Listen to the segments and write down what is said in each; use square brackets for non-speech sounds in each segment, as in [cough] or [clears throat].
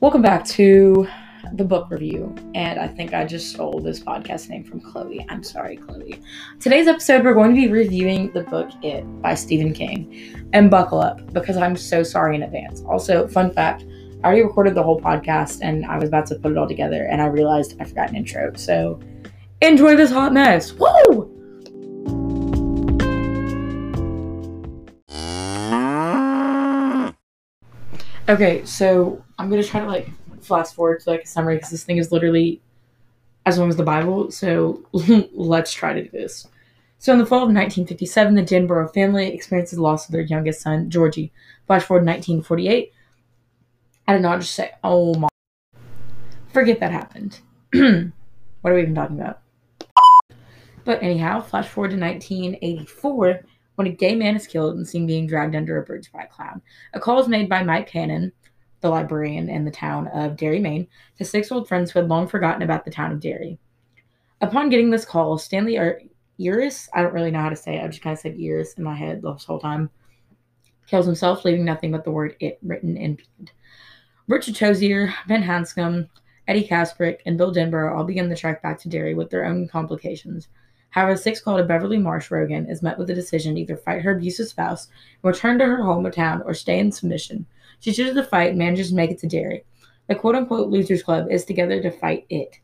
Welcome back to the book review. And I think I just stole this podcast name from Chloe. I'm sorry, Chloe. Today's episode, we're going to be reviewing the book It by Stephen King. And buckle up because I'm so sorry in advance. Also, fun fact I already recorded the whole podcast and I was about to put it all together and I realized I forgot an intro. So enjoy this hot mess. Woo! Okay, so I'm gonna try to like fast forward to like a summary because this thing is literally as long as the Bible. So [laughs] let's try to do this. So in the fall of 1957, the Denbrough family experiences the loss of their youngest son, Georgie. Flash forward 1948. I did not just say, oh my. Forget that happened. [clears throat] what are we even talking about? But anyhow, flash forward to 1984 when a gay man is killed and seen being dragged under a bridge by a clown. A call is made by Mike Hanlon, the librarian in the town of Derry, Maine, to six old friends who had long forgotten about the town of Derry. Upon getting this call, Stanley or Iris, I don't really know how to say it, I just kind of said Iris in my head this whole time, kills himself, leaving nothing but the word it written in blood. Richard Tozier, Ben Hanscom, Eddie Kasbrak, and Bill Denbrough all begin the trek back to Derry with their own complications. However, six called a Beverly Marsh Rogan is met with the decision to either fight her abusive spouse and return to her hometown or stay in submission. She chooses to fight and manages to make it to Derry. The quote unquote Losers Club is together to fight it.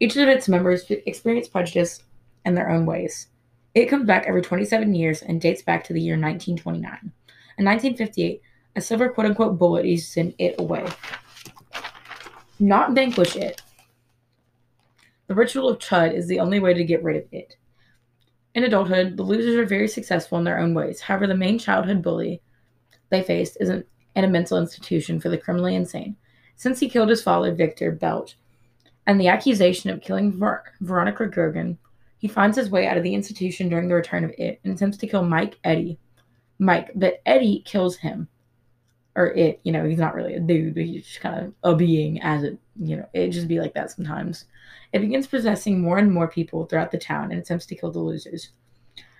Each of its members experience prejudice in their own ways. It comes back every 27 years and dates back to the year 1929. In 1958, a silver quote unquote bullet is sent it away. Not vanquish it, the ritual of Chud is the only way to get rid of it. In adulthood, the losers are very successful in their own ways. However, the main childhood bully they faced is an, in a mental institution for the criminally insane. Since he killed his father, Victor Belch, and the accusation of killing Ver- Veronica Gergen, he finds his way out of the institution during the return of it and attempts to kill Mike Eddie. Mike, but Eddie kills him. Or it, you know, he's not really a dude, but he's just kind of a being as it, you know, it just be like that sometimes. It begins possessing more and more people throughout the town and attempts to kill the losers.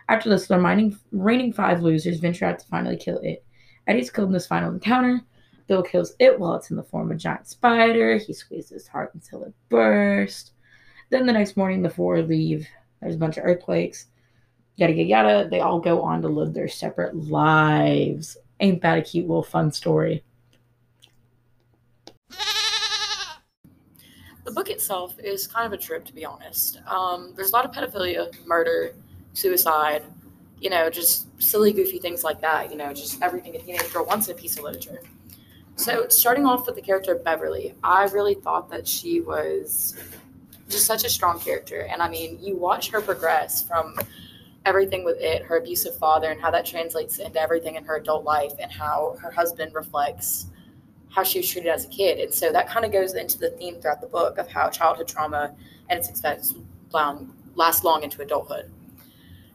After this, the remaining, remaining five losers venture out to finally kill it. Eddie's killed in this final encounter. Bill kills it while it's in the form of a giant spider. He squeezes his heart until it bursts. Then the next morning, the four leave. There's a bunch of earthquakes. Yada, yada, yada. They all go on to live their separate lives. Ain't that a cute little fun story? the book itself is kind of a trip, to be honest. Um, there's a lot of pedophilia, murder, suicide, you know, just silly, goofy things like that. You know, just everything a teenage girl wants in a piece of literature. So, starting off with the character Beverly, I really thought that she was just such a strong character. And I mean, you watch her progress from everything with it, her abusive father, and how that translates into everything in her adult life, and how her husband reflects how she was treated as a kid. And so that kind of goes into the theme throughout the book of how childhood trauma and its effects last long into adulthood.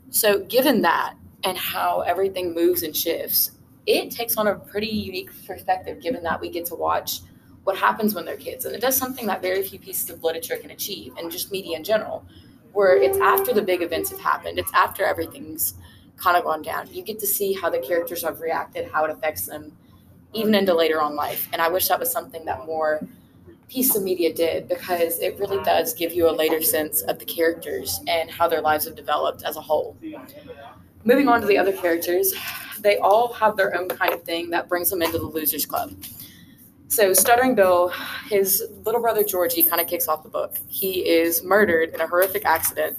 So, given that and how everything moves and shifts, it takes on a pretty unique perspective given that we get to watch what happens when they're kids. And it does something that very few pieces of literature can achieve, and just media in general, where it's after the big events have happened, it's after everything's kind of gone down. You get to see how the characters have reacted, how it affects them, even into later on life. And I wish that was something that more piece of media did because it really does give you a later sense of the characters and how their lives have developed as a whole. Moving on to the other characters, they all have their own kind of thing that brings them into the Losers Club. So, Stuttering Bill, his little brother Georgie kind of kicks off the book. He is murdered in a horrific accident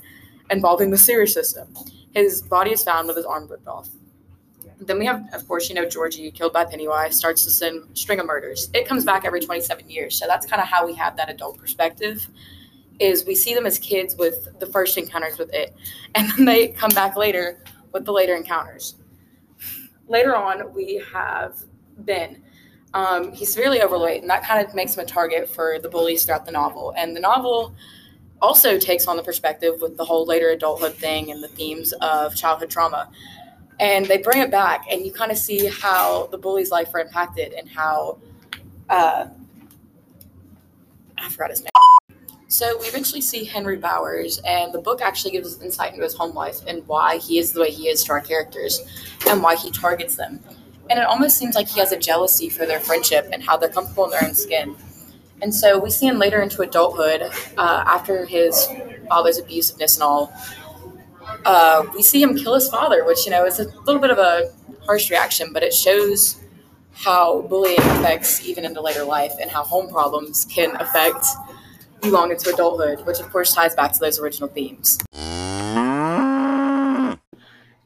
involving the sewer system. His body is found with his arm ripped off. Then we have, of course, you know, Georgie killed by Pennywise starts to send string of murders. It comes back every 27 years. So that's kind of how we have that adult perspective is we see them as kids with the first encounters with it. [laughs] And then they come back later with the later encounters. Later on, we have Ben. Um, he's severely overweight, and that kind of makes him a target for the bullies throughout the novel. And the novel also takes on the perspective with the whole later adulthood thing and the themes of childhood trauma. And they bring it back and you kind of see how the bully's life are impacted and how uh, i forgot his name. So we eventually see henry bowers and the book actually gives us insight into his home life and why he is the way he is to our characters and why he targets them and it almost seems like he has a jealousy for their friendship and how they're comfortable in their own skin. And so we see him later into adulthood, uh, after his father's abusiveness and all. Uh, we see him kill his father, which you know is a little bit of a harsh reaction, but it shows how bullying affects even into later life and how home problems can affect you long into adulthood, which of course ties back to those original themes.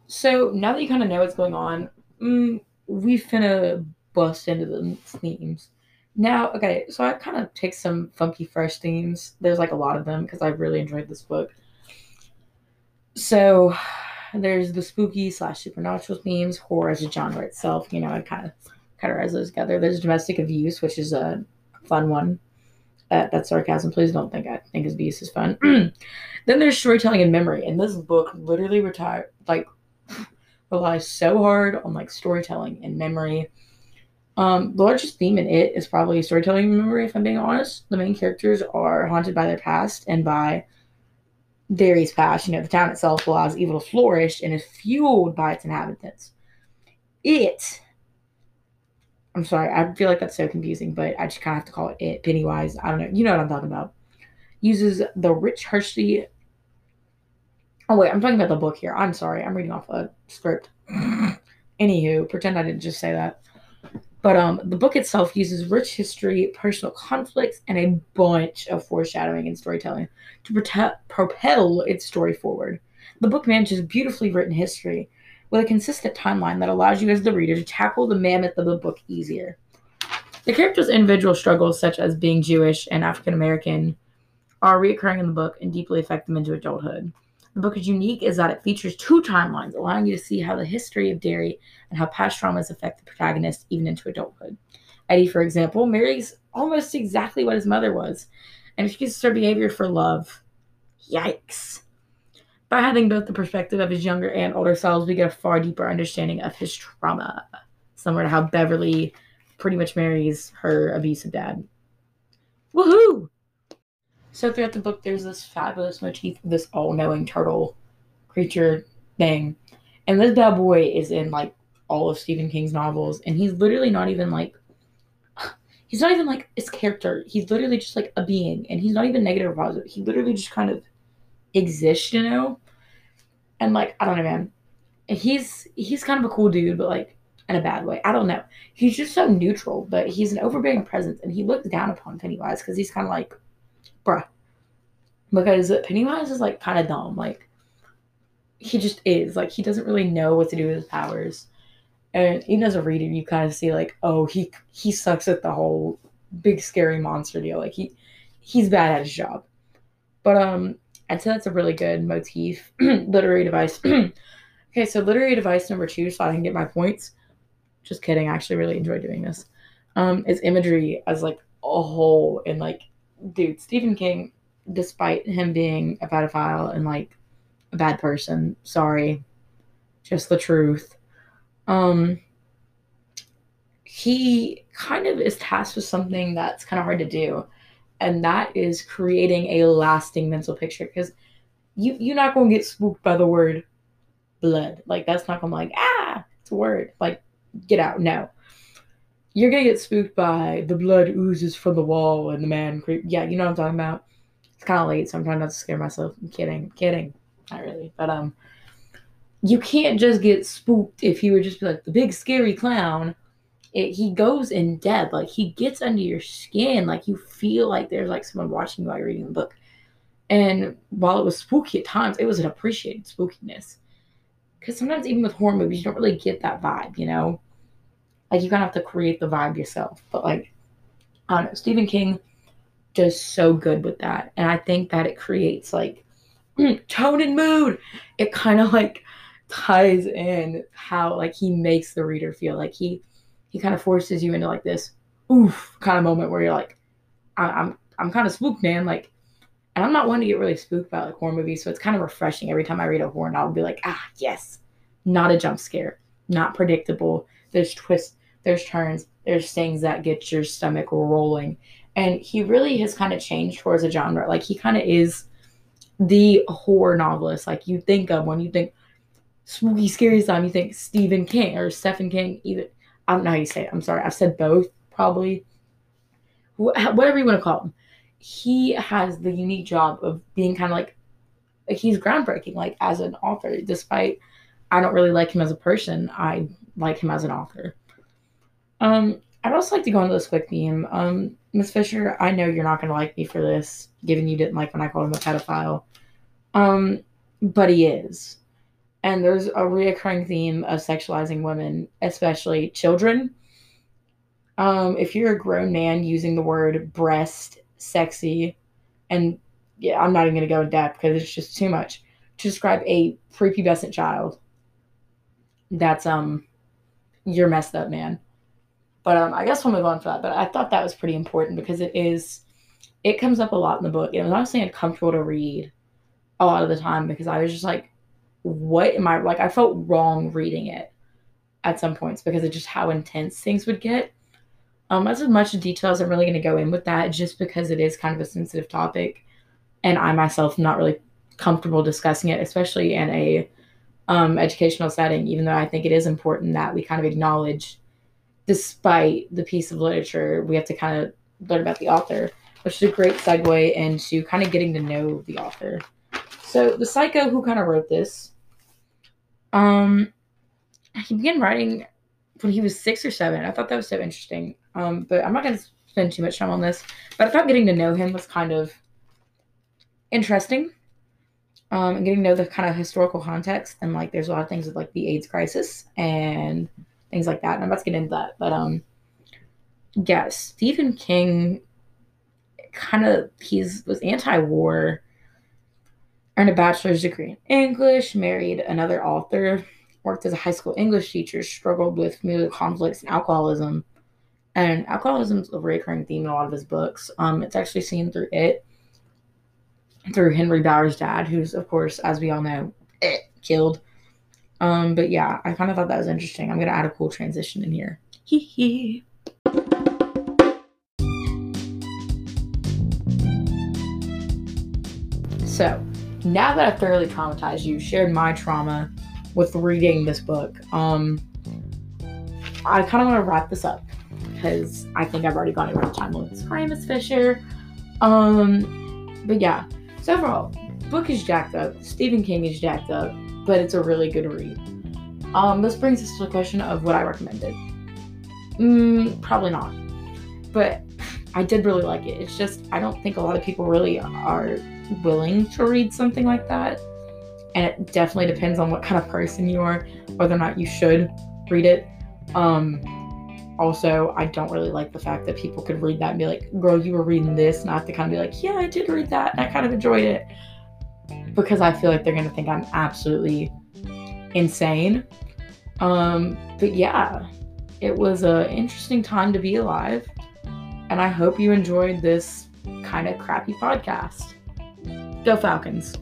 So now that you kind of know what's going on, mm, we finna bust into the themes. Now, okay, so I kind of take some funky, fresh themes. There's like a lot of them because I really enjoyed this book. So there's the spooky slash supernatural themes, horror as a genre itself. You know, I kind of categorize those together. There's domestic abuse, which is a fun one. Uh, that's sarcasm. Please don't think I think abuse is fun. [clears throat] then there's storytelling and memory, and this book literally retire like relies so hard on like storytelling and memory. Um, the largest theme in it is probably storytelling and memory. If I'm being honest, the main characters are haunted by their past and by Derry's past. You know, the town itself allows evil to flourish and is fueled by its inhabitants. It I'm sorry, I feel like that's so confusing, but I just kind of have to call it it. Pennywise, I don't know. You know what I'm talking about. Uses the rich, Hershey. Oh, wait, I'm talking about the book here. I'm sorry. I'm reading off a script. Anywho, pretend I didn't just say that. But um, the book itself uses rich history, personal conflicts, and a bunch of foreshadowing and storytelling to prote- propel its story forward. The book manages beautifully written history with a consistent timeline that allows you as the reader to tackle the mammoth of the book easier. The characters' individual struggles, such as being Jewish and African American, are reoccurring in the book and deeply affect them into adulthood. The book is unique is that it features two timelines, allowing you to see how the history of Derry and how past traumas affect the protagonist even into adulthood. Eddie, for example, marries almost exactly what his mother was and excuses her behavior for love. Yikes. By having both the perspective of his younger and older selves, we get a far deeper understanding of his trauma, similar to how Beverly pretty much marries her abusive dad. Woohoo! So throughout the book, there's this fabulous motif of this all-knowing turtle creature thing, and this bad boy is in like all of Stephen King's novels, and he's literally not even like [sighs] he's not even like his character. He's literally just like a being, and he's not even negative or positive. He literally just kind of exists, you know and like I don't know, man. He's he's kind of a cool dude, but like in a bad way. I don't know. He's just so neutral, but he's an overbearing presence, and he looks down upon Pennywise because he's kind of like, bruh. Because Pennywise is like kind of dumb. Like he just is. Like he doesn't really know what to do with his powers. And even as a reader, you kind of see like, oh, he he sucks at the whole big scary monster deal. Like he he's bad at his job. But um I'd say that's a really good motif. [clears throat] literary device. [clears throat] okay, so literary device number two, so I can get my points. Just kidding. I actually really enjoy doing this. Um, is imagery as like a whole and like, dude, Stephen King, despite him being a pedophile and like a bad person, sorry, just the truth. Um, he kind of is tasked with something that's kind of hard to do and that is creating a lasting mental picture because you you're not gonna get spooked by the word blood like that's not gonna like ah it's a word like get out no you're gonna get spooked by the blood oozes from the wall and the man creep yeah you know what i'm talking about it's kind of late so i'm trying not to scare myself i'm kidding kidding not really but um you can't just get spooked if you would just like the big scary clown it, he goes in depth. Like he gets under your skin. Like you feel like there's like someone watching you while you're reading the book. And while it was spooky at times, it was an appreciated spookiness. Because sometimes even with horror movies, you don't really get that vibe, you know? Like you kind of have to create the vibe yourself. But like, I don't know, Stephen King does so good with that. And I think that it creates like tone and mood. It kind of like ties in how like he makes the reader feel. Like he he kind of forces you into like this oof kind of moment where you're like, I- I'm I'm kind of spooked, man. Like, and I'm not one to get really spooked by like horror movies, so it's kind of refreshing every time I read a horror. I'll be like, ah, yes, not a jump scare, not predictable. There's twists, there's turns, there's things that get your stomach rolling, and he really has kind of changed towards a genre. Like he kind of is the horror novelist. Like you think of when you think spooky, scary time, you think Stephen King or Stephen King, either I don't know how you say it. I'm sorry. I've said both, probably. Whatever you want to call him. He has the unique job of being kind of like, he's groundbreaking, like as an author, despite I don't really like him as a person. I like him as an author. Um, I'd also like to go into this quick theme. Um, Miss Fisher, I know you're not going to like me for this, given you didn't like when I called him a pedophile. Um, but he is. And there's a reoccurring theme of sexualizing women, especially children. Um, if you're a grown man using the word breast, sexy, and yeah, I'm not even going to go in depth because it's just too much to describe a prepubescent child, that's, um, you're messed up, man. But um, I guess we'll move on for that. But I thought that was pretty important because it is, it comes up a lot in the book. It was honestly uncomfortable to read a lot of the time because I was just like, what am I like? I felt wrong reading it at some points because of just how intense things would get. Um, as much detail as I'm really going to go in with that, just because it is kind of a sensitive topic, and I myself am not really comfortable discussing it, especially in a um, educational setting. Even though I think it is important that we kind of acknowledge, despite the piece of literature, we have to kind of learn about the author, which is a great segue into kind of getting to know the author. So the psycho who kind of wrote this, um, he began writing when he was six or seven. I thought that was so interesting. Um, but I'm not going to spend too much time on this. But I thought getting to know him was kind of interesting. Um, and getting to know the kind of historical context and like there's a lot of things with like the AIDS crisis and things like that. And I'm about to get into that. But um, yes, Stephen King kind of he's was anti-war earned a bachelor's degree in English, married another author, worked as a high school English teacher, struggled with family conflicts and alcoholism. And alcoholism is a recurring theme in a lot of his books. Um, it's actually seen through it, through Henry Bowers' dad, who's, of course, as we all know, eh, killed. Um, but yeah, I kind of thought that was interesting. I'm going to add a cool transition in here. Hee hee. So, now that I've thoroughly traumatized you, shared my trauma with reading this book, um, I kind of want to wrap this up because I think I've already gone over the time limit. Sorry, Miss Fisher. Um, but yeah, so overall, book is jacked up. Stephen King is jacked up, but it's a really good read. Um, this brings us to the question of what I recommended. Mm, probably not, but I did really like it. It's just I don't think a lot of people really are willing to read something like that. And it definitely depends on what kind of person you are, whether or not you should read it. Um, also, I don't really like the fact that people could read that and be like, girl, you were reading this, have to kind of be like, yeah, I did read that, and I kind of enjoyed it. Because I feel like they're to think I'm absolutely insane. Um, but yeah, it was an interesting time to be alive. And I hope you enjoyed this kind of crappy podcast. Go Falcons.